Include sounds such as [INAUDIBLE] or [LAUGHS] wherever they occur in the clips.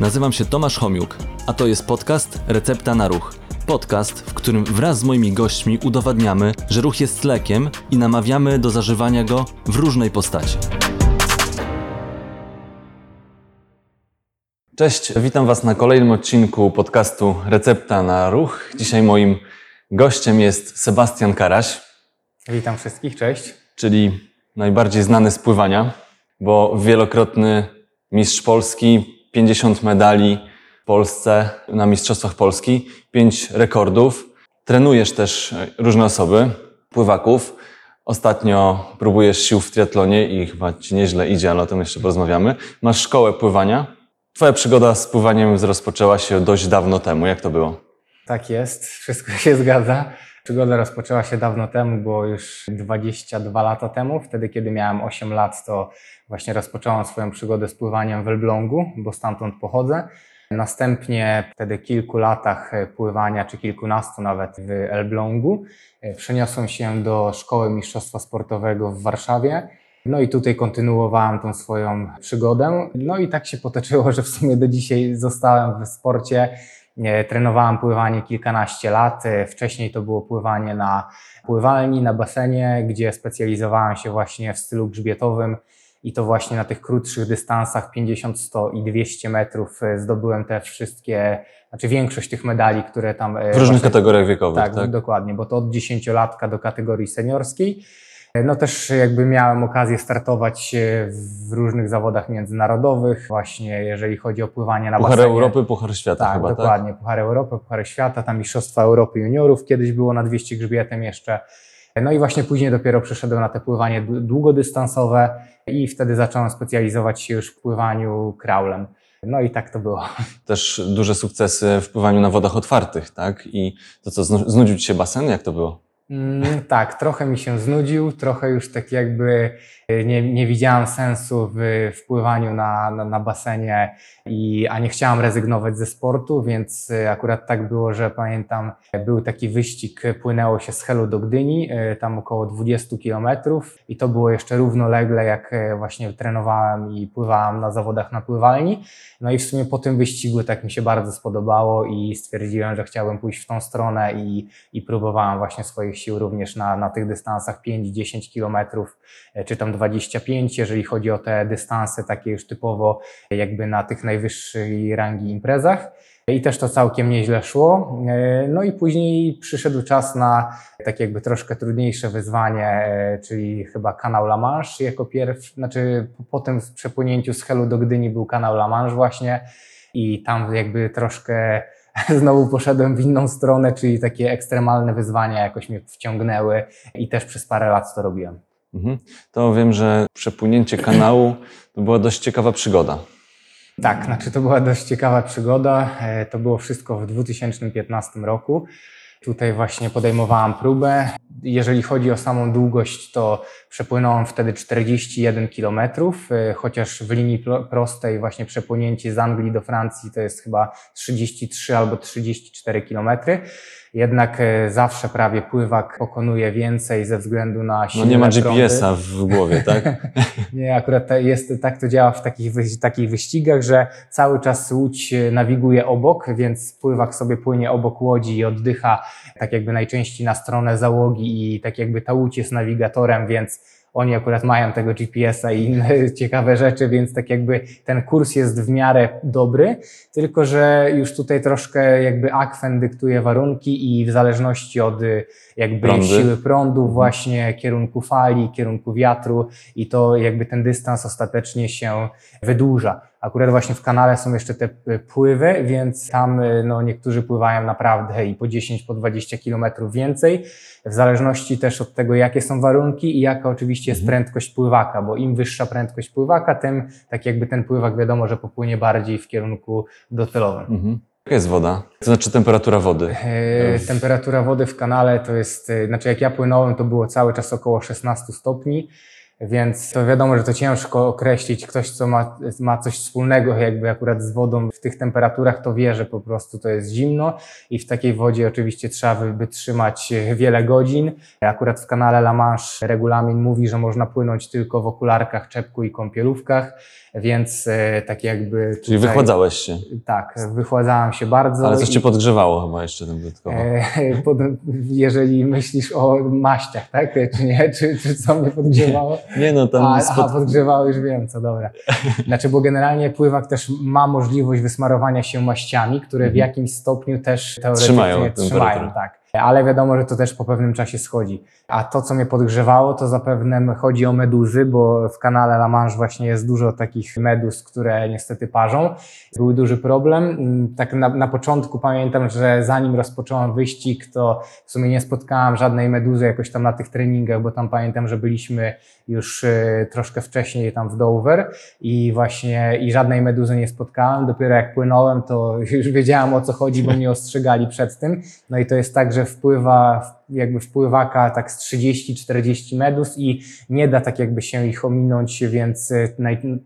Nazywam się Tomasz Homiuk, a to jest podcast Recepta na Ruch. Podcast, w którym wraz z moimi gośćmi udowadniamy, że ruch jest lekiem i namawiamy do zażywania go w różnej postaci. Cześć, witam Was na kolejnym odcinku podcastu Recepta na Ruch. Dzisiaj moim gościem jest Sebastian Karaś, Witam wszystkich, cześć. czyli najbardziej znany z pływania, bo wielokrotny mistrz Polski, 50 medali w Polsce na Mistrzostwach Polski, 5 rekordów. Trenujesz też różne osoby, pływaków. Ostatnio próbujesz sił w triatlonie i chyba Ci nieźle idzie, ale o tym jeszcze porozmawiamy. Masz szkołę pływania. Twoja przygoda z pływaniem rozpoczęła się dość dawno temu. Jak to było? Tak jest, wszystko się zgadza. Przygoda rozpoczęła się dawno temu, bo już 22 lata temu. Wtedy, kiedy miałem 8 lat, to właśnie rozpocząłem swoją przygodę z pływaniem w Elblągu, bo stamtąd pochodzę. Następnie wtedy kilku latach pływania, czy kilkunastu nawet w Elblągu, przeniosłem się do Szkoły Mistrzostwa Sportowego w Warszawie. No i tutaj kontynuowałem tą swoją przygodę. No i tak się potoczyło, że w sumie do dzisiaj zostałem w sporcie. Nie, Trenowałem pływanie kilkanaście lat. E, Wcześniej to było pływanie na pływalni, na basenie, gdzie specjalizowałem się właśnie w stylu grzbietowym i to właśnie na tych krótszych dystansach 50, 100 i 200 metrów e, zdobyłem te wszystkie, znaczy większość tych medali, które tam... e, W różnych właśnie- kategoriach wiekowych, tak, tak? dokładnie, bo to od dziesięciolatka do kategorii seniorskiej. No też jakby miałem okazję startować e, w różnych zawodach międzynarodowych, właśnie jeżeli chodzi o pływanie na Puchar basenie. Europy, Puchar Świata Tak, chyba, tak? dokładnie. Puchar Europy, Puchar Świata, tam Mistrzostwa Europy Juniorów kiedyś było na 200 grzbietem jeszcze. No i właśnie później dopiero przeszedłem na te pływanie dłu- długodystansowe i wtedy zacząłem specjalizować się już w pływaniu kraulem. No i tak to było. Też duże sukcesy w pływaniu na wodach otwartych, tak? I to co, znu- znudził Ci się basen? Jak to było? Mm, tak, trochę mi się znudził, trochę już tak jakby e, nie, nie widziałem sensu w wpływaniu na, na, na basenie, i, a nie chciałem rezygnować ze sportu, więc e, akurat tak było, że pamiętam, e, był taki wyścig, płynęło się z Helu do Gdyni, tam około 20 kilometrów i to było jeszcze równolegle, jak właśnie trenowałem i pływałem na zawodach na pływalni. No i w sumie po tym wyścigu tak mi się bardzo spodobało i stwierdziłem, że chciałbym pójść w tą stronę i, i próbowałem właśnie swoich sił również na, na tych dystansach 5-10 kilometrów, e, czy tam 25, jeżeli chodzi o te dystanse takie już typowo e, jakby na tych najwyższej rangi imprezach. I też to całkiem nieźle szło. E, No i później przyszedł czas na takie jakby troszkę trudniejsze wyzwanie, czyli chyba kanał La Manche jako pierwszy, znaczy po tym przepłynięciu z Helu do Gdyni był kanał La Manche właśnie i tam jakby troszkę [LAUGHS] znowu poszedłem w inną stronę, czyli takie ekstremalne wyzwania jakoś mnie wciągnęły i też przez parę lat to robiłem. Mhm. To wiem, że przepłynięcie kanału to była dość ciekawa przygoda. Tak, znaczy to była dość ciekawa przygoda. E, To było wszystko w 2015 roku. Tutaj właśnie podejmowałam próbę. Jeżeli chodzi o samą długość, to przepłynąłem wtedy 41 km, chociaż w linii pro- prostej właśnie przepłynięcie z Anglii do Francji to jest chyba 33 albo 34 km. Jednak e, zawsze prawie pływak pokonuje więcej ze względu na No silne nie ma. GPS-a w głowie, tak? [LAUGHS] Nie, akurat jest, tak to działa w takich, takich wyścigach, że cały czas łódź e, nawiguje obok, więc pływak sobie płynie obok łodzi i oddycha tak jakby najczęściej na stronę załogi i tak jakby ta łódź jest nawigatorem, więc oni akurat mają tego GPS-a i inne [LAUGHS] ciekawe rzeczy, więc tak jakby ten kurs jest w miarę dobry, tylko że już tutaj troszkę jakby akwen dyktuje warunki i w zależności od y, jakby Prądy. siły prądu, właśnie kierunku fali, kierunku wiatru i to jakby ten dystans ostatecznie się wydłuża. Akurat właśnie w kanale są jeszcze te y, pływy, więc tam y, no, niektórzy pływają naprawdę i po 10, po 20 kilometrów więcej, w zależności też od tego, jakie są warunki i jaka oczywiście jest Mhm. prędkość pływaka, bo im wyższa prędkość pływaka, tym tak jakby ten pływak wiadomo, że popłynie bardziej w kierunku docelowym. Mhm. Jaka jest woda? To znaczy temperatura wody. E, Temperatura wody w kanale to jest, e, znaczy jak ja płynąłem, to było cały czas około 16 stopni. Więc to wiadomo, że to ciężko określić. Ktoś, co ma, ma coś wspólnego jakby akurat z wodą w tych temperaturach, to wie, że po prostu to jest zimno i w takiej wodzie oczywiście trzeba wy- wytrzymać wiele godzin. Akurat w kanale La Manche regulamin mówi, że można płynąć tylko w okularkach, czepku i kąpielówkach, więc e, tak jakby Czyli tutaj- wychładzałeś się, Tak, wychładzałem się bardzo. ale coś i- cię podgrzewało chyba jeszcze tym dodatkowo. E, pod, jeżeli myślisz o maściach, tak? Czy nie? Czy, czy co mnie podgrzewało? Nie no, tam A, spod... aha, podgrzewało, już wiem, co dobra. Znaczy, bo generalnie pływak też ma możliwość wysmarowania się maściami, które w jakimś stopniu też teoretycznie Trzymają trzymają, tak. Ale wiadomo, że to też po pewnym czasie schodzi. A to, co mnie podgrzewało, to zapewne chodzi o meduzy, bo w kanale La Manche właśnie jest dużo takich meduz, które niestety parzą. Był duży problem. Tak na, na początku pamiętam, że zanim rozpocząłem wyścig, to w sumie nie spotkałem żadnej meduzy jakoś tam na tych treningach, bo tam pamiętam, że byliśmy już y, troszkę wcześniej tam w Dover i właśnie i żadnej meduzy nie spotkałem. Dopiero jak płynąłem, to już wiedziałem o co chodzi, bo mnie ostrzegali przed tym. No i to jest tak, że wpływa jakby wpływaka tak z 30-40 medus i nie da tak jakby się ich ominąć, więc y,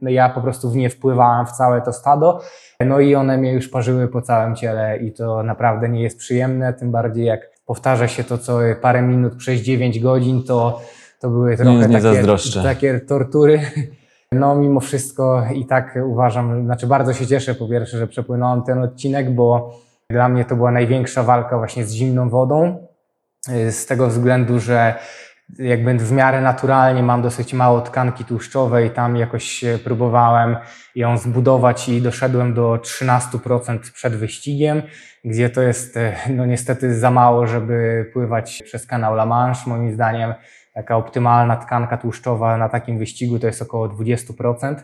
no ja po prostu w nie wpływałem w całe to stado. No i one mnie już parzyły po całym ciele i to naprawdę nie jest przyjemne, tym bardziej jak powtarza się to co parę minut przez 9 godzin, to, to były trochę nie takie, zazdroszczę. takie tortury. No mimo wszystko i tak uważam, znaczy bardzo się cieszę po pierwsze, że przepłynąłem ten odcinek, bo dla mnie to była największa walka właśnie z zimną wodą, y, z tego względu, że jakby w miarę naturalnie mam dosyć mało tkanki tłuszczowej, tam jakoś próbowałem ją zbudować i doszedłem do 13% przed wyścigiem, gdzie to jest e, no niestety za mało, żeby pływać przez kanał La Manche. Moim zdaniem taka optymalna tkanka tłuszczowa na takim wyścigu to jest około 20%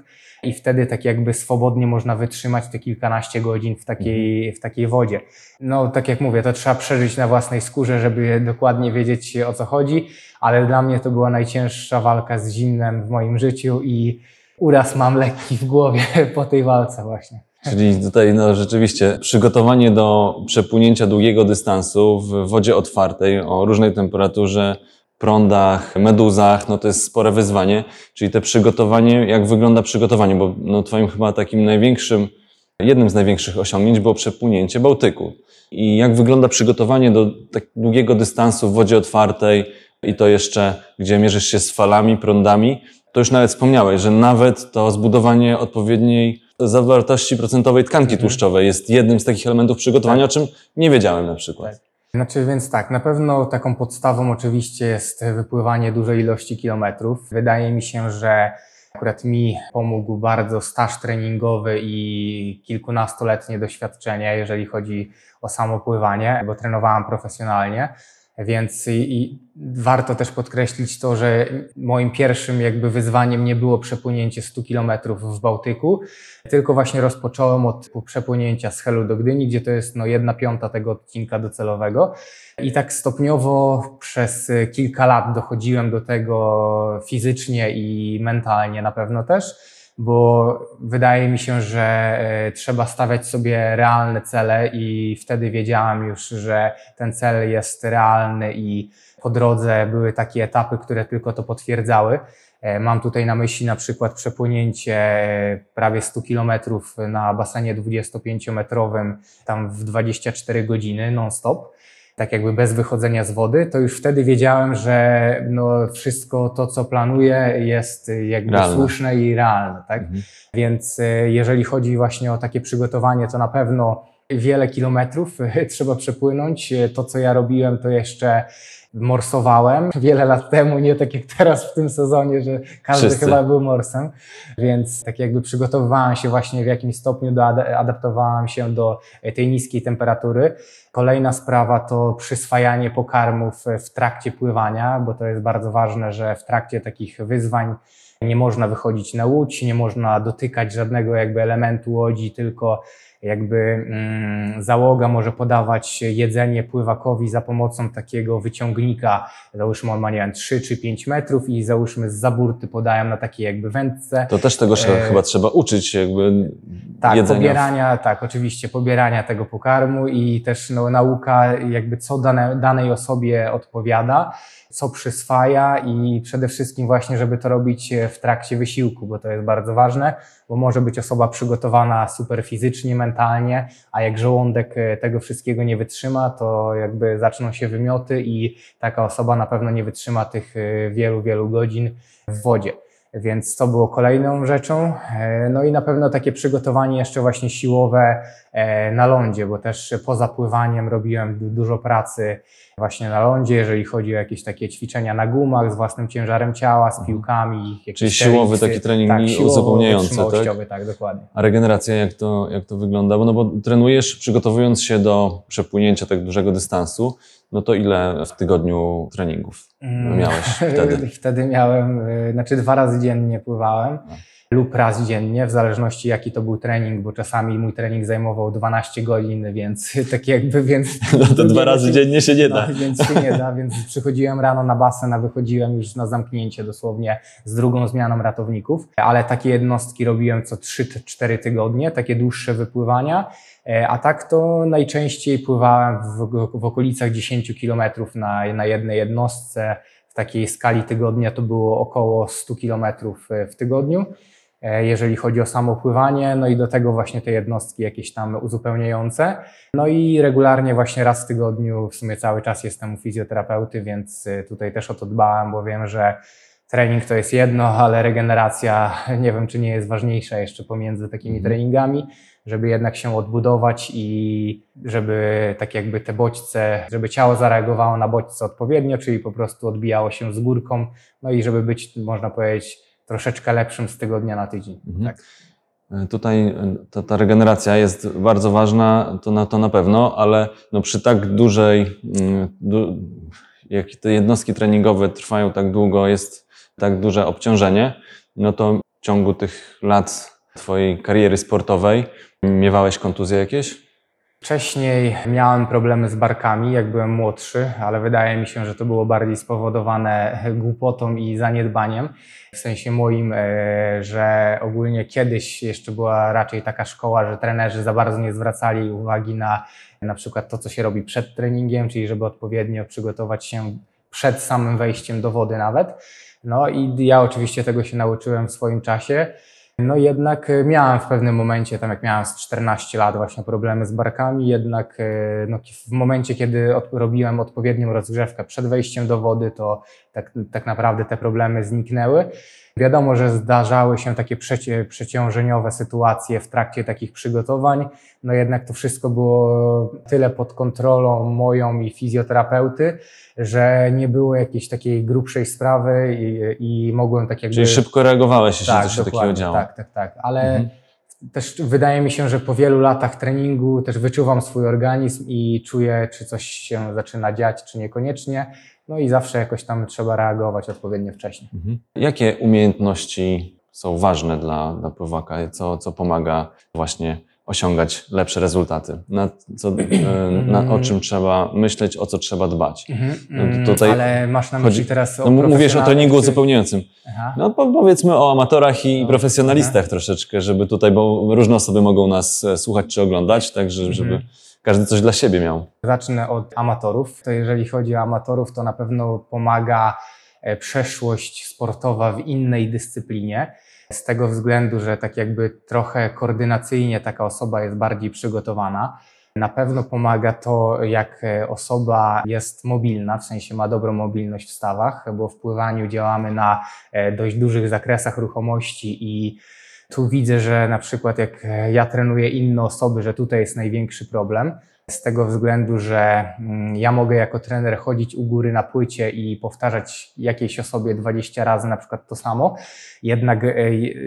i wtedy tak jakby swobodnie można wytrzymać te kilkanaście godzin w takiej, w takiej wodzie. No tak jak mówię, to trzeba przeżyć na własnej skórze, żeby dokładnie wiedzieć o co chodzi, ale dla mnie to była najcięższa walka z zimnem w moim życiu i uraz mam lekki w głowie [LAUGHS] po tej walce właśnie. Czyli tutaj no, rzeczywiście przygotowanie do przepłynięcia długiego dystansu w wodzie otwartej o różnej temperaturze, prądach, meduzach, no to jest spore wyzwanie. Czyli te przygotowanie, jak wygląda przygotowanie, bo no, twoim chyba takim największym, jednym z największych osiągnięć było przepłynięcie Bałtyku. I jak wygląda przygotowanie do tak długiego dystansu w wodzie otwartej i to jeszcze, gdzie mierzysz się z falami, prądami, to już nawet wspomniałeś, że nawet to zbudowanie odpowiedniej zawartości procentowej tkanki Mhm. tłuszczowej jest jednym z takich elementów przygotowania, o czym nie wiedziałem na przykład. Znaczy, więc tak, na pewno taką podstawą oczywiście jest wypływanie dużej ilości kilometrów. Wydaje mi się, że akurat mi pomógł bardzo staż treningowy i kilkunastoletnie doświadczenie, jeżeli chodzi o samo pływanie, bo trenowałem profesjonalnie. Więc i, warto też podkreślić to, że moim pierwszym jakby wyzwaniem nie było przepłynięcie 100 kilometrów w Bałtyku, tylko właśnie rozpocząłem od przepłynięcia z Helu do Gdyni, gdzie to jest no jedna piąta tego odcinka docelowego. I tak stopniowo przez kilka lat dochodziłem do tego fizycznie i mentalnie na pewno też, bo wydaje mi się, że e, trzeba stawiać sobie realne cele i wtedy wiedziałem już, że ten cel jest realny i po drodze były takie etapy, które tylko to potwierdzały. E, Mam tutaj na myśli na przykład przepłynięcie e, prawie 100 kilometrów na basenie 25-metrowym, tam w 24 godziny non-stop, tak jakby bez wychodzenia z wody, to już wtedy wiedziałem, że no wszystko to, co planuję, jest jakby Realne. słuszne i realne, tak? Mhm. Więc e, jeżeli chodzi właśnie o takie przygotowanie, to na pewno wiele kilometrów e, [LAUGHS] trzeba przepłynąć. E, To, co ja robiłem, to jeszcze morsowałem wiele lat temu, nie tak jak teraz w tym sezonie, że każdy Wszyscy. chyba był morsem, więc tak jakby przygotowywałem się właśnie w jakimś stopniu, do, adaptowałem się do e, tej niskiej temperatury. Kolejna sprawa to przyswajanie pokarmów e, w trakcie pływania, bo to jest bardzo ważne, że w trakcie takich wyzwań nie można wychodzić na łódź, nie można dotykać żadnego jakby elementu łodzi, tylko jakby mm, załoga może podawać jedzenie pływakowi za pomocą takiego wyciągnika. Załóżmy on ma, nie wiem, 3 czy 5 metrów i załóżmy z zaburty podają na takiej jakby wędce. To też tego się E, chyba trzeba uczyć, jakby Tak, jedzenia. pobierania, tak, oczywiście, pobierania tego pokarmu i też no, nauka, jakby co dane, danej osobie odpowiada, co przyswaja i przede wszystkim właśnie, żeby to robić e, w trakcie wysiłku, bo to jest bardzo ważne, bo może być osoba przygotowana super fizycznie, mentalnie, a jak żołądek e, tego wszystkiego nie wytrzyma, to jakby zaczną się wymioty i taka osoba na pewno nie wytrzyma tych e, wielu, wielu godzin w wodzie. Więc to było kolejną rzeczą. E, No i na pewno takie przygotowanie jeszcze właśnie siłowe e, na lądzie, bo też poza pływaniem robiłem du- dużo pracy właśnie na lądzie, jeżeli chodzi o jakieś takie ćwiczenia na gumach z własnym ciężarem ciała, z piłkami. Mhm. Czyli siłowy taki trening tak, i siłowo- uzupełniający, tak? tak, dokładnie. A regeneracja, jak to, jak to wygląda? Bo, no bo trenujesz, przygotowując się do przepłynięcia tak dużego dystansu, no to ile w tygodniu treningów Mm. miałeś [LAUGHS] wtedy? Wtedy miałem, y, znaczy dwa razy dziennie pływałem lub raz dziennie, w zależności jaki to był trening, bo czasami mój trening zajmował 12 godzin, więc [LAUGHS] tak jakby, więc... [LAUGHS] No to dwa razy dziennie się nie da. No, więc się nie da, więc przychodziłem rano na basen, a wychodziłem już na zamknięcie dosłownie z drugą zmianą ratowników, ale takie jednostki robiłem co 3-4 tygodnie, takie dłuższe wypływania, a tak to najczęściej pływałem w, w okolicach 10 kilometrów na, na jednej jednostce, w takiej skali tygodnia to było około 100 kilometrów e, w tygodniu e, jeżeli chodzi o samo pływanie, no i do tego właśnie te jednostki jakieś tam uzupełniające. No i regularnie właśnie raz w tygodniu, w sumie cały czas jestem u fizjoterapeuty, więc tutaj też o to dbałem, bo wiem, że trening to jest jedno, ale regeneracja [LAUGHS] nie wiem, czy nie jest ważniejsza jeszcze pomiędzy takimi Mhm. treningami, żeby jednak się odbudować i żeby tak jakby te bodźce, żeby ciało zareagowało na bodźce odpowiednio, czyli po prostu odbijało się z górką, no i żeby być, można powiedzieć, troszeczkę lepszym z tygodnia na tydzień. Mhm. Tak. E, Tutaj e, ta, ta regeneracja jest bardzo ważna, to na, to na pewno, ale no przy tak dużej, mm, du, jak te jednostki treningowe trwają tak długo, jest tak duże obciążenie, no to w ciągu tych lat Twojej kariery sportowej miewałeś kontuzje jakieś? Wcześniej miałem problemy z barkami, jak byłem młodszy, ale wydaje mi się, że to było bardziej spowodowane głupotą i zaniedbaniem. W sensie moim, e, że ogólnie kiedyś jeszcze była raczej taka szkoła, że trenerzy za bardzo nie zwracali uwagi na na przykład to, co się robi przed treningiem, czyli żeby odpowiednio przygotować się przed samym wejściem do wody nawet. No i ja oczywiście tego się nauczyłem w swoim czasie. No jednak e, miałem w pewnym momencie, tam jak miałem z 14 lat właśnie problemy z barkami, jednak e, no, w momencie, kiedy od, robiłem odpowiednią rozgrzewkę przed wejściem do wody, to tak, tak naprawdę te problemy zniknęły. Wiadomo, że zdarzały się takie przecie, przeciążeniowe sytuacje w trakcie takich przygotowań, no jednak to wszystko było tyle pod kontrolą moją i fizjoterapeuty, że nie było jakiejś takiej grubszej sprawy i, i mogłem tak jakby... Czyli szybko reagowałeś, jeśli coś się takiego działo. Tak, tak, tak. Ale Mhm. też wydaje mi się, że po wielu latach treningu też wyczuwam swój organizm i czuję, czy coś się zaczyna dziać, czy niekoniecznie. No i zawsze jakoś tam trzeba reagować odpowiednio wcześnie. Mhm. Jakie umiejętności są ważne dla, dla pływaka? Co, co pomaga właśnie osiągać lepsze rezultaty? Na, co, e, na, o czym trzeba myśleć, o co trzeba dbać? No to tutaj Ale masz na myśli teraz o No, mówisz o treningu czy- uzupełniającym. Aha. No po, powiedzmy o amatorach i No, profesjonalistach troszeczkę, żeby tutaj, bo różne osoby mogą nas e, słuchać czy oglądać, także żeby Mhm. Każdy coś dla siebie miał. Zacznę od amatorów. To jeżeli chodzi o amatorów, to na pewno pomaga e, przeszłość sportowa w innej dyscyplinie. Z tego względu, że tak jakby trochę koordynacyjnie taka osoba jest bardziej przygotowana. Na pewno pomaga to, jak e, osoba jest mobilna, w sensie ma dobrą mobilność w stawach, bo w pływaniu działamy na e, dość dużych zakresach ruchomości i tu widzę, że na przykład jak e, ja trenuję inne osoby, że tutaj jest największy problem. Z tego względu, że mm, ja mogę jako trener chodzić u góry na płycie i powtarzać jakiejś osobie 20 razy na przykład to samo, jednak e,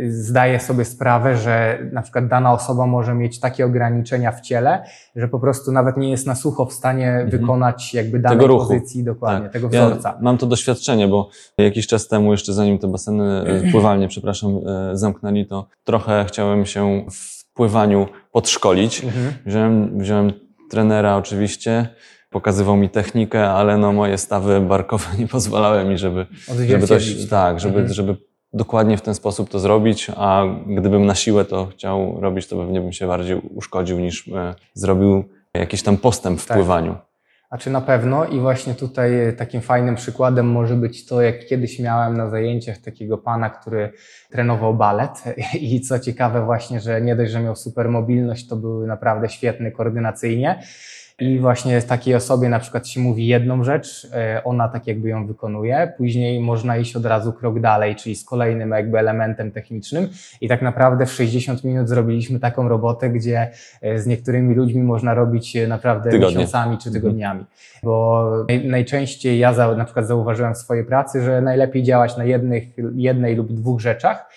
zdaję sobie sprawę, że na przykład dana osoba może mieć takie ograniczenia w ciele, że po prostu nawet nie jest na sucho w stanie wykonać jakby danej Mhm. Tego ruchu. pozycji dokładnie, Tak. tego Ja wzorca. mam to doświadczenie, bo jakiś czas temu, jeszcze zanim te baseny e, pływalnie, przepraszam, e, zamknęli, to trochę chciałem się w pływaniu podszkolić. Mhm. Wziąłem, wziąłem trenera oczywiście, pokazywał mi technikę, ale no moje stawy barkowe [LAUGHS] nie pozwalały mi, żeby, żeby Odzwierciedlić. tak, żeby, Mhm. żeby dokładnie w ten sposób to zrobić, a gdybym na siłę to chciał robić, to pewnie bym się bardziej uszkodził niż e, zrobił jakiś tam postęp w Tak. pływaniu. A czy na pewno? I właśnie tutaj takim fajnym przykładem może być to, jak kiedyś miałem na zajęciach takiego pana, który trenował balet. [LAUGHS] I co ciekawe, właśnie, że nie dość, że miał super mobilność, to był naprawdę świetny koordynacyjnie. I właśnie takiej osobie na przykład się mówi jedną rzecz, e, ona tak jakby ją wykonuje, później można iść od razu krok dalej, czyli z kolejnym jakby elementem technicznym i tak naprawdę w 60 minut zrobiliśmy taką robotę, gdzie e, z niektórymi ludźmi można robić e, naprawdę Tygodnie. miesiącami czy tygodniami, bo naj- najczęściej ja za, na przykład zauważyłem w swojej pracy, że najlepiej działać na jednych, jednej lub dwóch rzeczach,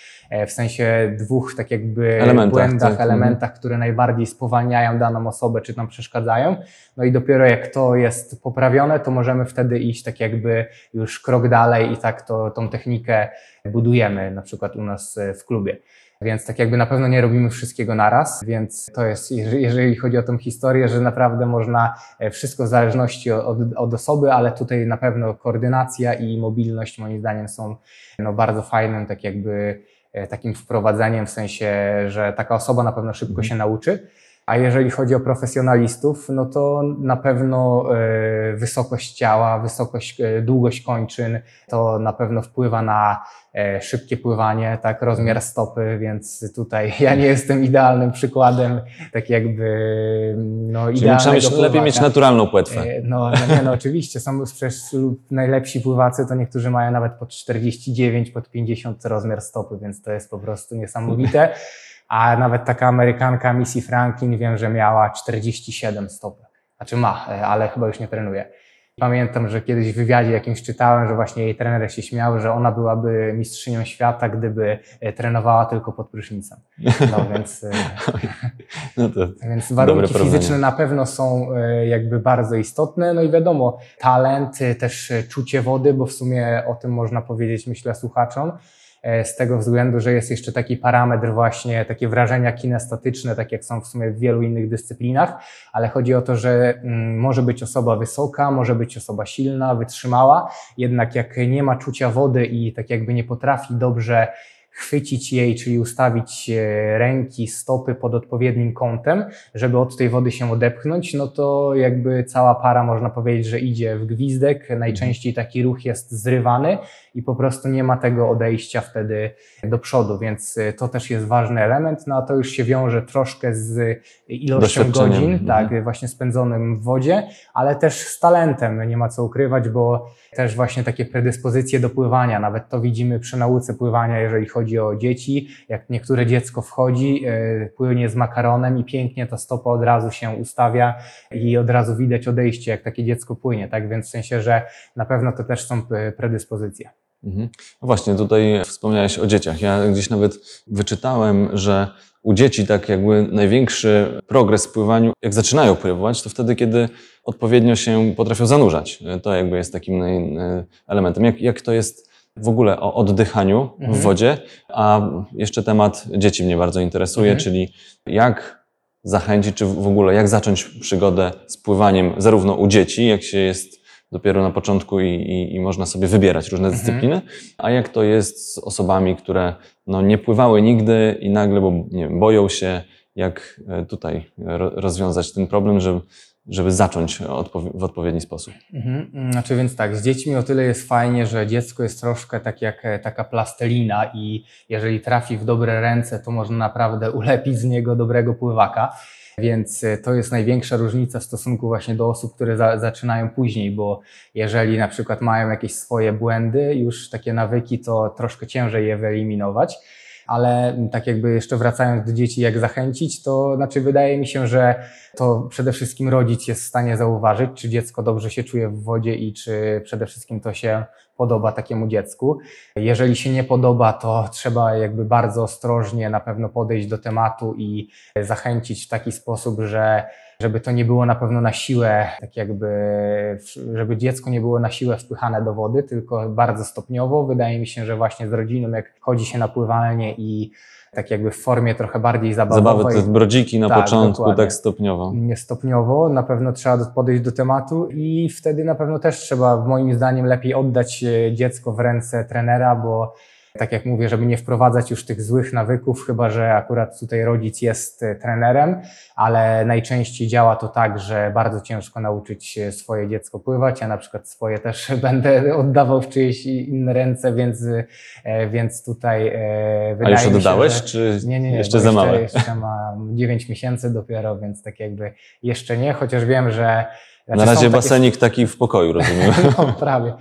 w sensie dwóch tak jakby Elementach, błędach, tak. elementach, które najbardziej spowalniają daną osobę, czy tam przeszkadzają. No i dopiero jak to jest poprawione, to możemy wtedy iść tak jakby już krok dalej i tak to, tą technikę budujemy na przykład u nas e, w klubie. Więc tak jakby na pewno nie robimy wszystkiego naraz, więc to jest, jeżeli- chodzi o tą historię, że naprawdę można e, wszystko w zależności od, od osoby, ale tutaj na pewno koordynacja i mobilność moim zdaniem są no, bardzo fajnym tak jakby e, takim wprowadzeniem, w sensie, że taka osoba na pewno szybko Mhm. się nauczy. A jeżeli chodzi o profesjonalistów, no to na pewno e, wysokość ciała, wysokość, e, długość kończyn, to na pewno wpływa na e, szybkie pływanie, tak, rozmiar stopy, więc tutaj [LAUGHS] ja nie jestem idealnym przykładem, tak jakby, no, Czyli idealnego trzeba mieć, lepiej mieć naturalną płetwę. No, no nie, no oczywiście, są [LAUGHS] przecież najlepsi pływacy, to niektórzy mają nawet pod 49, pod 50 rozmiar stopy, więc to jest po prostu niesamowite. A nawet taka Amerykanka Missy Franklin wiem, że miała 47 stopy. Znaczy ma, e, ale chyba już nie trenuje. Pamiętam, że kiedyś w wywiadzie jakimś czytałem, że właśnie jej trener się śmiał, że ona byłaby mistrzynią świata, gdyby e, trenowała tylko pod prysznicem. No [LAUGHS] więc, e, [LAUGHS] No to więc warunki fizyczne na pewno są jakby bardzo istotne. No i wiadomo, talent, też czucie wody, bo w sumie o tym można powiedzieć, myślę, słuchaczom. E, Z tego względu, że jest jeszcze taki parametr właśnie, takie wrażenia kinestatyczne, tak jak są w sumie w wielu innych dyscyplinach, ale chodzi o to, że mm, może być osoba wysoka, może być osoba silna, wytrzymała, jednak jak nie ma czucia wody i tak jakby nie potrafi dobrze chwycić jej, czyli ustawić e, ręki, stopy pod odpowiednim kątem, żeby od tej wody się odepchnąć, no to jakby cała para można powiedzieć, że idzie w gwizdek. Najczęściej taki ruch jest zrywany i po prostu nie ma tego odejścia wtedy do przodu, więc e, to też jest ważny element, no a to już się wiąże troszkę z ilością Doświadczeniem. godzin, Mhm. tak, właśnie spędzonym w wodzie, ale też z talentem, nie ma co ukrywać, bo też właśnie takie predyspozycje do pływania, nawet to widzimy przy nauce pływania, jeżeli chodzi o dzieci, jak niektóre dziecko wchodzi, płynie z makaronem i pięknie ta stopa od razu się ustawia i od razu widać odejście, jak takie dziecko płynie, tak, więc w sensie, że na pewno to też są predyspozycje. Mhm. No właśnie, tutaj wspomniałeś o dzieciach. Ja gdzieś nawet wyczytałem, że u dzieci tak jakby największy progres w pływaniu, jak zaczynają pływać, to wtedy, kiedy odpowiednio się potrafią zanurzać. To jakby jest takim elementem. Jak, jak to jest w ogóle o oddychaniu Mhm. w wodzie? A jeszcze temat dzieci mnie bardzo interesuje, Mhm. czyli jak zachęcić, czy w ogóle jak zacząć przygodę z pływaniem zarówno u dzieci, jak się jest dopiero na początku i, i, i można sobie wybierać różne Mhm. dyscypliny, a jak to jest z osobami, które no, nie pływały nigdy i nagle, bo nie wiem, boją się, jak e, tutaj ro, rozwiązać ten problem, żeby, żeby zacząć w odpowiedni sposób. Mhm. mm, Znaczy, więc tak, z dziećmi o tyle jest fajnie, że dziecko jest troszkę tak jak e, taka plastelina i jeżeli trafi w dobre ręce, to można naprawdę [LAUGHS] ulepić z niego dobrego pływaka. Więc e, to jest największa różnica w stosunku właśnie do osób, które za, zaczynają później, bo jeżeli na przykład mają jakieś swoje błędy, już takie nawyki, to troszkę ciężej je wyeliminować. Ale tak jakby jeszcze wracając do dzieci, jak zachęcić, to znaczy wydaje mi się, że to przede wszystkim rodzic jest w stanie zauważyć, czy dziecko dobrze się czuje w wodzie i czy przede wszystkim to się podoba takiemu dziecku. Jeżeli się nie podoba, to trzeba jakby bardzo ostrożnie na pewno podejść do tematu i zachęcić w taki sposób, że żeby to nie było na pewno na siłę, tak jakby, żeby dziecko nie było na siłę wpychane do wody, tylko bardzo stopniowo. Wydaje mi się, że właśnie z rodziną, jak chodzi się na pływanie i tak jakby w formie trochę bardziej zabawowej. Zabawy, te brodziki na Tak, początku, dokładnie. tak stopniowo. Nie stopniowo, na pewno trzeba podejść do tematu i wtedy na pewno też trzeba, moim zdaniem, lepiej oddać e, dziecko w ręce trenera, bo Tak jak mówię, żeby nie wprowadzać już tych złych nawyków, chyba że akurat tutaj rodzic jest e, trenerem, ale najczęściej działa to tak, że bardzo ciężko nauczyć swoje dziecko pływać. Ja na przykład swoje też [LAUGHS] będę oddawał w czyjeś inne ręce, więc, e, więc tutaj e, A wydaje już mi się, oddałeś, że... czy Nie, nie, nie. jeszcze za małe? Jeszcze mam 9 miesięcy dopiero, więc tak jakby jeszcze nie, chociaż wiem, że. Na znaczy są razie takie- basenik taki w pokoju, rozumiem. [LAUGHS] No, prawie.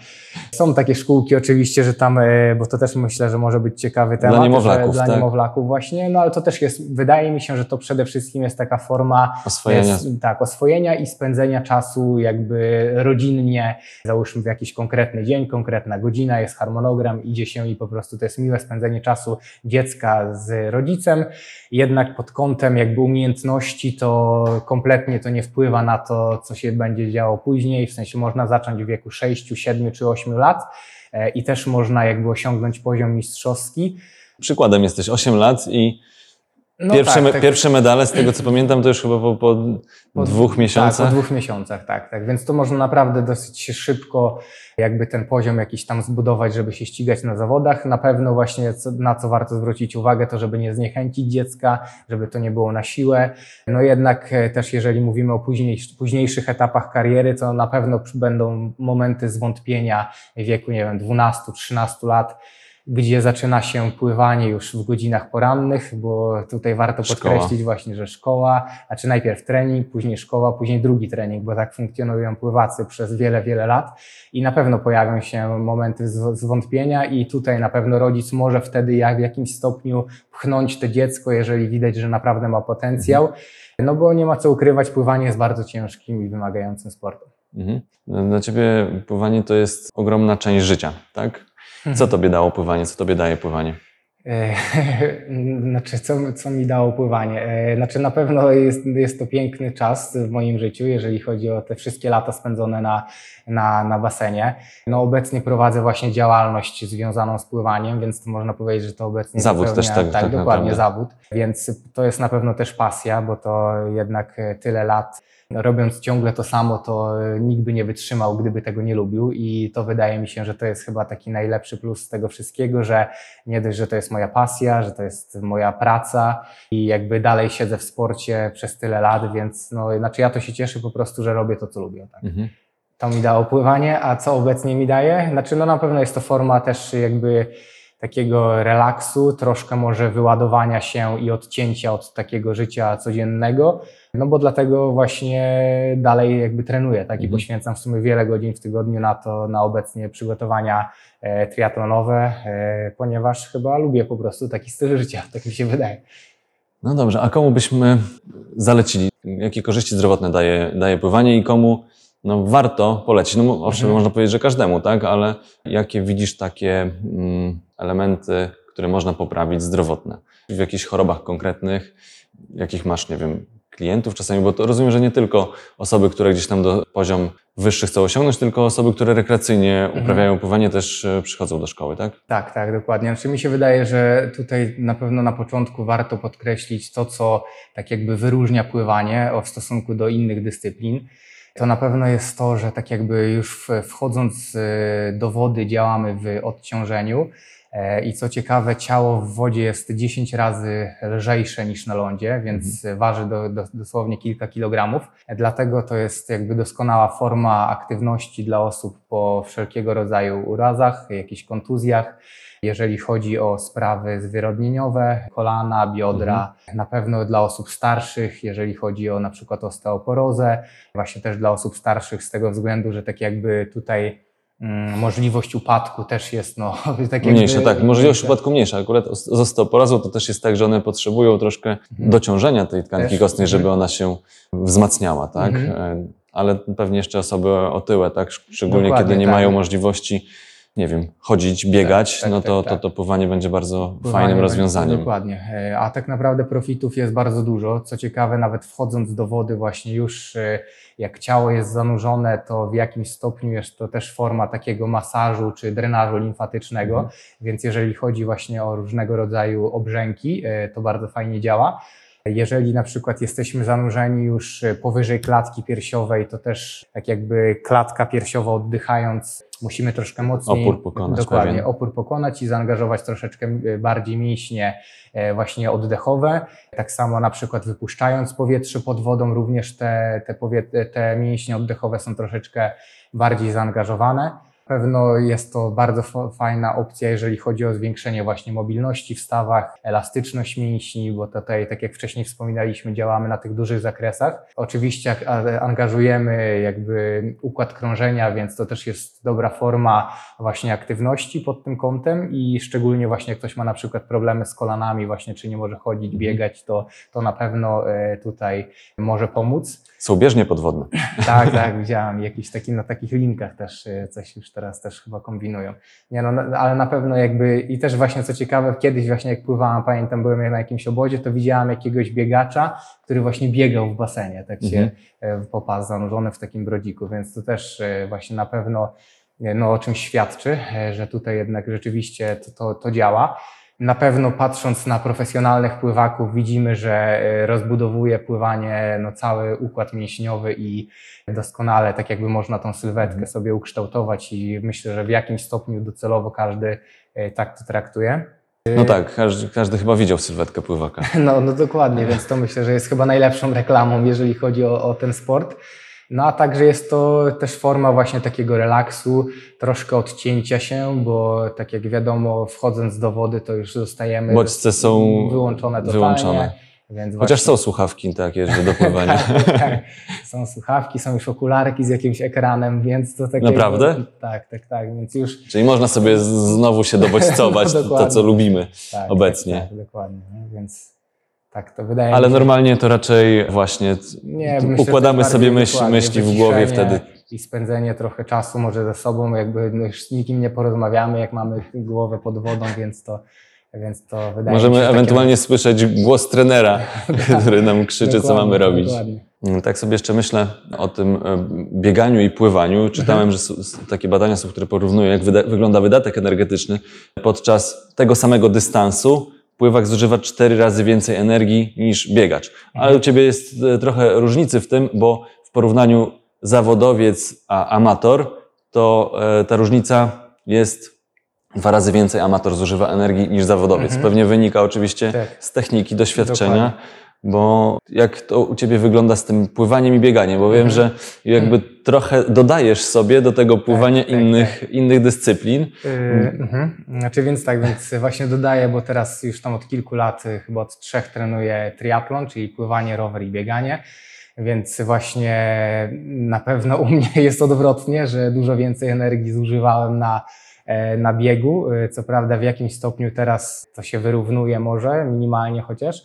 Są takie szkółki oczywiście, że tam, e, bo to też myślę, że może być ciekawy temat. niemowlaków, że, Dla tak. niemowlaków właśnie, no ale to też jest, wydaje mi się, że to przede wszystkim jest taka forma Oswojenia. jest, tak, oswojenia i spędzenia czasu jakby rodzinnie, załóżmy w jakiś konkretny dzień, konkretna godzina, jest harmonogram, idzie się i po prostu to jest miłe spędzenie czasu dziecka z rodzicem, jednak pod kątem jakby umiejętności to kompletnie to nie wpływa na to, co się będzie działo później, w sensie można zacząć w wieku 6, 7 czy 8 lat e, i też można jakby osiągnąć poziom mistrzowski. Przykładem jesteś 8 lat i No pierwsze, tak, me, tak. pierwsze medale, z tego co pamiętam, to już chyba po, po, Po- dwóch Tak, miesiącach. po dwóch miesiącach, tak, tak. Więc to można naprawdę dosyć szybko jakby ten poziom jakiś tam zbudować, żeby się ścigać na zawodach. Na pewno właśnie na co warto zwrócić uwagę, to żeby nie zniechęcić dziecka, żeby to nie było na siłę. No jednak e, też jeżeli mówimy o późniejsz, późniejszych etapach kariery, to na pewno będą momenty zwątpienia wieku, nie wiem, 12-13 lat, gdzie zaczyna się pływanie już w godzinach porannych, bo tutaj warto Szkoła. podkreślić właśnie, że szkoła, znaczy najpierw trening, później szkoła, później drugi trening, bo tak funkcjonują pływacy przez wiele, wiele lat i na pewno pojawią się momenty zw- zwątpienia i tutaj na pewno rodzic może wtedy jak w jakimś stopniu pchnąć to dziecko, jeżeli widać, że naprawdę ma potencjał, no bo nie ma co ukrywać, pływanie jest bardzo ciężkim i wymagającym sportem. Mhm. Dla ciebie pływanie to jest ogromna część życia, tak? Co tobie dało pływanie? Co tobie daje pływanie? E, [LAUGHS] Znaczy, co, co mi dało pływanie? E, Znaczy, na pewno jest, jest to piękny czas w moim życiu, jeżeli chodzi o te wszystkie lata spędzone na, na, na basenie. No, obecnie prowadzę właśnie działalność związaną z pływaniem, więc to można powiedzieć, że to obecnie Zawód zupełnie- też tak- tak, tak dokładnie naprawdę. zawód. Więc to jest na pewno też pasja, bo to jednak tyle lat robiąc ciągle to samo, to e, nikt by nie wytrzymał, gdyby tego nie lubił i to wydaje mi się, że to jest chyba taki najlepszy plus tego wszystkiego, że nie dość, że to jest moja pasja, że to jest moja praca i jakby dalej siedzę w sporcie przez tyle lat, więc no, znaczy ja to się cieszę po prostu, że robię to, co lubię. Tak. Mhm. To mi dało pływanie, a co obecnie mi daje? Znaczy no na pewno jest to forma też jakby takiego relaksu, troszkę może wyładowania się i odcięcia od takiego życia codziennego, no bo dlatego właśnie dalej jakby trenuję, tak, i Mhm. poświęcam w sumie wiele godzin w tygodniu na to, na obecnie przygotowania e, triatlonowe, e, ponieważ chyba lubię po prostu taki styl życia, [LAUGHS] tak mi się wydaje. No dobrze, a komu byśmy zalecili? Jakie korzyści zdrowotne daje, daje pływanie i komu no, warto polecić? No owszem, Mhm. można powiedzieć, że każdemu, tak? Ale jakie widzisz takie mm, elementy, które można poprawić zdrowotne? W jakichś chorobach konkretnych, jakich masz, nie wiem, klientów czasami, bo to rozumiem, że nie tylko osoby, które gdzieś tam do poziom wyższy chcą osiągnąć, tylko osoby, które rekreacyjnie Mhm. uprawiają pływanie, też e, przychodzą do szkoły, tak? Tak, tak, dokładnie. Znaczy mi się wydaje, że tutaj na pewno na początku warto podkreślić to, co tak jakby wyróżnia pływanie w stosunku do innych dyscyplin. To na pewno jest to, że tak jakby już wchodząc e, do wody działamy w odciążeniu. E, I co ciekawe, ciało w wodzie jest 10 razy lżejsze niż na lądzie, więc waży do, do, dosłownie kilka kilogramów. E, Dlatego to jest jakby doskonała forma aktywności dla osób po wszelkiego rodzaju urazach, jakichś kontuzjach. Jeżeli chodzi o sprawy zwyrodnieniowe, kolana, biodra, na pewno dla osób starszych, jeżeli chodzi o na przykład osteoporozę, właśnie też dla osób starszych z tego względu, że tak jakby tutaj możliwość upadku też jest no, [LAUGHS] tak jakby, Mniejsze, tak. Możliwość upadku mniejsza. Akurat z osteoporozą to też jest tak, że one potrzebują troszkę dociążenia tej tkanki Też. kostnej, żeby Mhm. ona się wzmacniała, tak? Mhm. E, Ale pewnie jeszcze osoby otyłe, tak? Szczególnie Dokładnie, kiedy nie tak. mają możliwości, nie wiem, chodzić, biegać, tak, no tak, to, tak. to, to pływanie będzie bardzo Pływanie fajnym będzie- rozwiązaniem. Dokładnie. E, A tak naprawdę profitów jest bardzo dużo. Co ciekawe, nawet wchodząc do wody, właśnie już e, jak ciało jest zanurzone, to w jakimś stopniu jest to też forma takiego masażu czy drenażu limfatycznego. Mhm. Więc jeżeli chodzi właśnie o różnego rodzaju obrzęki, e, to bardzo fajnie działa. Jeżeli na przykład jesteśmy zanurzeni już powyżej klatki piersiowej, to też tak jakby klatka piersiowa oddychając musimy troszkę mocniej Opór pokonać dokładnie pewien. opór pokonać i zaangażować troszeczkę e, bardziej mięśnie e, właśnie oddechowe. Tak samo na przykład wypuszczając powietrze pod wodą, również te, te, te mięśnie oddechowe są troszeczkę bardziej zaangażowane. Na pewno jest to bardzo fa- fajna opcja, jeżeli chodzi o zwiększenie właśnie mobilności w stawach, elastyczność mięśni, bo tutaj, tak jak wcześniej wspominaliśmy, działamy na tych dużych zakresach. Oczywiście angażujemy jakby układ krążenia, więc to też jest dobra forma właśnie aktywności pod tym kątem i szczególnie właśnie jak ktoś ma na przykład problemy z kolanami właśnie, czy nie może chodzić, biegać, to, to na pewno e, tutaj może pomóc. Są bieżnie podwodne. Tak, tak, widziałem jakieś taki, na takich linkach też e, coś już teraz też chyba kombinują. Nie no, ale na pewno jakby i też właśnie co ciekawe, kiedyś właśnie jak pływałem, pamiętam, byłem na jakimś obozie, to widziałem jakiegoś biegacza, który właśnie biegał w basenie, tak się Mhm. e, po pas zanurzony w takim brodziku, więc to też e, właśnie na pewno e, no, o czymś świadczy, że tutaj jednak rzeczywiście to, to, to działa. Na pewno patrząc na profesjonalnych pływaków widzimy, że e, rozbudowuje pływanie no, cały układ mięśniowy i doskonale tak jakby można tą sylwetkę sobie ukształtować i myślę, że w jakimś stopniu docelowo każdy e, tak to traktuje. No tak, każdy, każdy chyba widział sylwetkę pływaka. [LAUGHS] No, no dokładnie, więc to myślę, że jest chyba najlepszą reklamą, jeżeli chodzi o, o ten sport. No a także jest to też forma właśnie takiego relaksu, troszkę odcięcia się, bo tak jak wiadomo, wchodząc do wody, to już zostajemy Bodźce są wyłączone totalnie. wyłączone. Więc Chociaż są słuchawki takie, że do [LAUGHS] pływania. tak, tak. Są słuchawki, są już okularki z jakimś ekranem, więc to takie. Naprawdę? Tak, tak, tak. Więc już. Czyli można sobie znowu się dobodźcować, [LAUGHS] No, to, co lubimy. Tak, Obecnie. Tak, tak, dokładnie. Nie? Więc tak to wydaje Ale mi się. normalnie to raczej właśnie Nie, układamy sobie myśl, myśli w głowie wtedy. I spędzenie trochę czasu może ze sobą, jakby no już z nikim nie porozmawiamy, jak mamy głowę pod wodą, więc to, więc to wydaje mi się Możemy takie- ewentualnie słyszeć głos trenera, [LAUGHS] który nam krzyczy, co mamy robić. Dokładnie. Mm, Tak sobie jeszcze myślę o tym e, bieganiu i pływaniu. Czytałem, Mhm. że są, takie badania są, które porównują, jak wyda wygląda wydatek energetyczny. Podczas tego samego dystansu pływak zużywa cztery razy więcej energii niż biegacz. Ale Mhm. u Ciebie jest e, trochę różnicy w tym, bo w porównaniu zawodowiec a amator, to e, ta różnica jest dwa razy więcej amator zużywa energii niż zawodowiec. Mhm. Pewnie wynika oczywiście Tak. z techniki, doświadczenia. Dokładnie. Bo jak to u Ciebie wygląda z tym pływaniem i bieganiem? Bo wiem, Mhm. że jakby trochę dodajesz sobie do tego pływania tak, innych, innych dyscyplin. Yy, mhm. Znaczy więc tak, więc właśnie dodaję, bo teraz już tam od kilku lat, y, chyba od trzech trenuję triatlon, czyli pływanie, rower i bieganie. Więc właśnie na pewno u mnie jest odwrotnie, że dużo więcej energii zużywałem na, e, na biegu. Y, Co prawda w jakimś stopniu teraz to się wyrównuje może, minimalnie chociaż.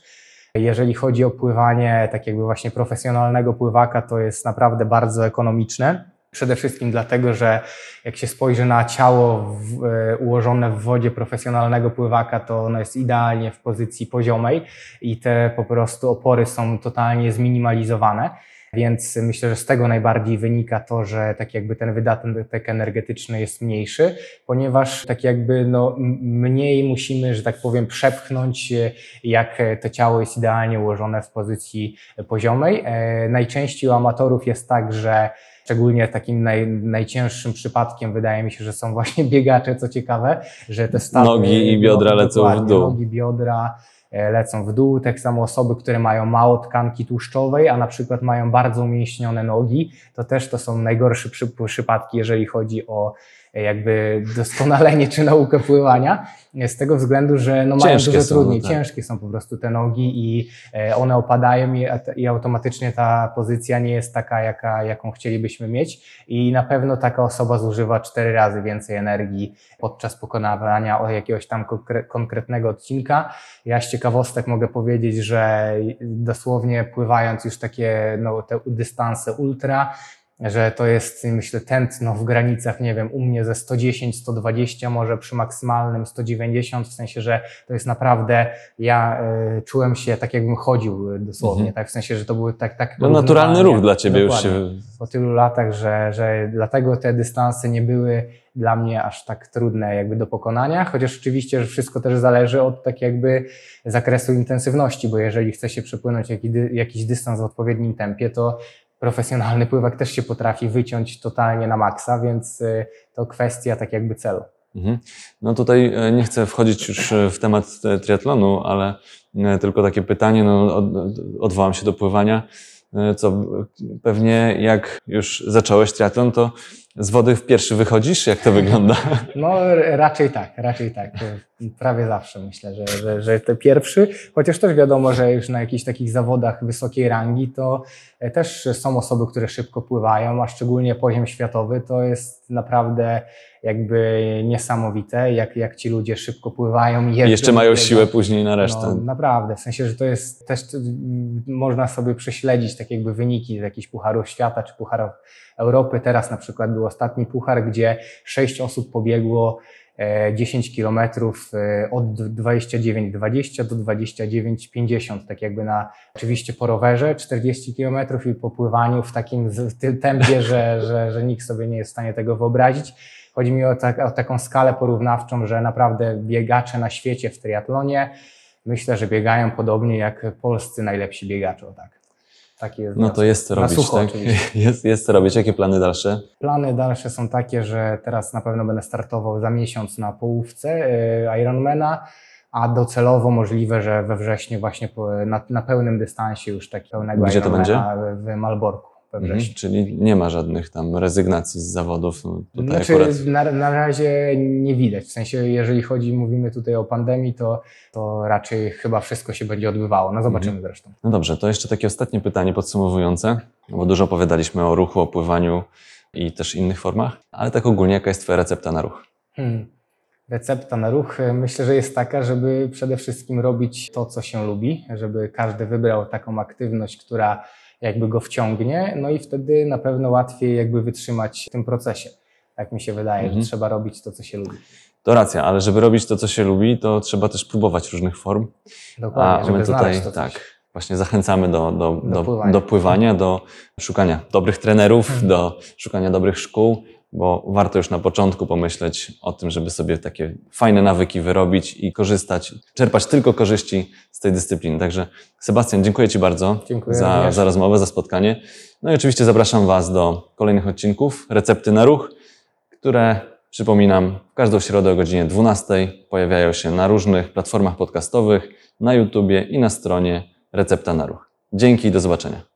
Jeżeli chodzi o pływanie, tak jakby właśnie profesjonalnego pływaka, to jest naprawdę bardzo ekonomiczne. Przede wszystkim dlatego, że jak się spojrzy na ciało w, e, ułożone w wodzie profesjonalnego pływaka, to ono jest idealnie w pozycji poziomej i te po prostu opory są totalnie zminimalizowane. Więc myślę, że z tego najbardziej wynika to, że tak jakby ten wydatek energetyczny jest mniejszy, ponieważ tak jakby no, mniej musimy, że tak powiem, przepchnąć, e, jak to ciało jest idealnie ułożone w pozycji poziomej. E, Najczęściej u amatorów jest tak, że Szczególnie takim naj, najcięższym przypadkiem wydaje mi się, że są właśnie [LAUGHS] biegacze, co ciekawe, że te stawy... Nogi i biodra no, lecą w dół. Nogi, biodra lecą w dół. Tak samo osoby, które mają mało tkanki tłuszczowej, a na przykład mają bardzo umięśnione nogi, to też to są najgorsze przy, przypadki, jeżeli chodzi o e, jakby doskonalenie czy naukę pływania, z tego względu, że no mają dużo są, trudniej, no tak. ciężkie są po prostu te nogi i e, one opadają i, i automatycznie ta pozycja nie jest taka, jaka, jaką chcielibyśmy mieć i na pewno taka osoba zużywa cztery razy więcej energii podczas pokonywania jakiegoś tam konkre- konkretnego odcinka. Ja z ciekawostek mogę powiedzieć, że dosłownie pływając już takie no, te dystanse ultra, że to jest, myślę, tętno w granicach, nie wiem, u mnie ze 110, 120, może przy maksymalnym 190, w sensie, że to jest naprawdę, ja y, czułem się tak, jakbym chodził dosłownie, Mhm. tak, w sensie, że to były tak, tak No naturalny ruch dla Ciebie już Dokładnie się... po tylu latach, że, że dlatego te dystanse nie były dla mnie aż tak trudne jakby do pokonania, chociaż oczywiście, że wszystko też zależy od tak jakby zakresu intensywności, bo jeżeli chce się przepłynąć jakiś dystans w odpowiednim tempie, to profesjonalny pływak też się potrafi wyciąć totalnie na maksa, więc y, to kwestia tak jakby celu. Mhm. No tutaj e, nie chcę wchodzić już e, w temat e, triatlonu, ale tylko takie pytanie, no, od, odwołam się do pływania. E, Co e, pewnie jak już zacząłeś triatlon, to z wody w pierwszy wychodzisz? Jak to wygląda? [LAUGHS] No raczej tak, raczej tak. Y, Prawie zawsze myślę, że, że, że to pierwszy, chociaż też wiadomo, że już na jakichś takich zawodach wysokiej rangi to e, też są osoby, które szybko pływają, a szczególnie poziom światowy to jest naprawdę jakby niesamowite, jak, jak ci ludzie szybko pływają. I jeszcze mają siłę później na resztę. No, naprawdę, w sensie, że to jest też mm, można sobie prześledzić tak jakby wyniki z jakichś pucharów świata czy pucharów Europy. Teraz na przykład był ostatni puchar, gdzie sześć osób pobiegło 10 kilometrów e, od 29,20 do 29,50, tak jakby na oczywiście po rowerze 40 kilometrów i po pływaniu w takim tempie, że, że, że nikt sobie nie jest w stanie tego wyobrazić. Chodzi mi o, tak, o taką skalę porównawczą, że naprawdę biegacze na świecie w triatlonie myślę, że biegają podobnie jak polscy najlepsi biegacze. Tak. Taki jest No to jest co robić, sucho tak? oczywiście. [LAUGHS] Jest, jest co robić. Jakie plany dalsze? Plany dalsze są takie, że teraz na pewno będę startował za miesiąc na połówce e, Ironmana, a docelowo możliwe, że we wrześniu właśnie na, na pełnym dystansie już tak pełnego Gdzie to Ironmana w, w Malborku we Mhm. wrześniu. Czyli nie ma żadnych tam rezygnacji z zawodów. No, tutaj Znaczy, akurat. na, na razie nie widać. W sensie, jeżeli chodzi, mówimy tutaj o pandemii, to, to raczej chyba wszystko się będzie odbywało. No zobaczymy Mhm. zresztą. No dobrze, to jeszcze takie ostatnie pytanie podsumowujące, bo dużo opowiadaliśmy o ruchu, o pływaniu i też innych formach, ale tak ogólnie, jaka jest Twoja recepta na ruch? Hmm. Recepta na ruch e, myślę, że jest taka, żeby przede wszystkim robić to, co się lubi, żeby każdy wybrał taką aktywność, która jakby go wciągnie, no i wtedy na pewno łatwiej jakby wytrzymać w tym procesie. Tak mi się wydaje, Mhm. że trzeba robić to, co się lubi. To racja, ale żeby robić to, co się lubi, to trzeba też próbować różnych form. Dokładnie, A żeby my tutaj tak, właśnie zachęcamy do, do, do, pływania. do pływania, do szukania dobrych trenerów, Mhm. do szukania dobrych szkół, bo warto już na początku pomyśleć o tym, żeby sobie takie fajne nawyki wyrobić i korzystać, czerpać tylko korzyści z tej dyscypliny. Także Sebastian, dziękuję Ci bardzo Dziękuję za, również. za rozmowę, za spotkanie. No i oczywiście zapraszam Was do kolejnych odcinków Recepty na Ruch, które przypominam w każdą środę o godzinie 12 pojawiają się na różnych platformach podcastowych, na YouTubie i na stronie Recepta na Ruch. Dzięki i do zobaczenia.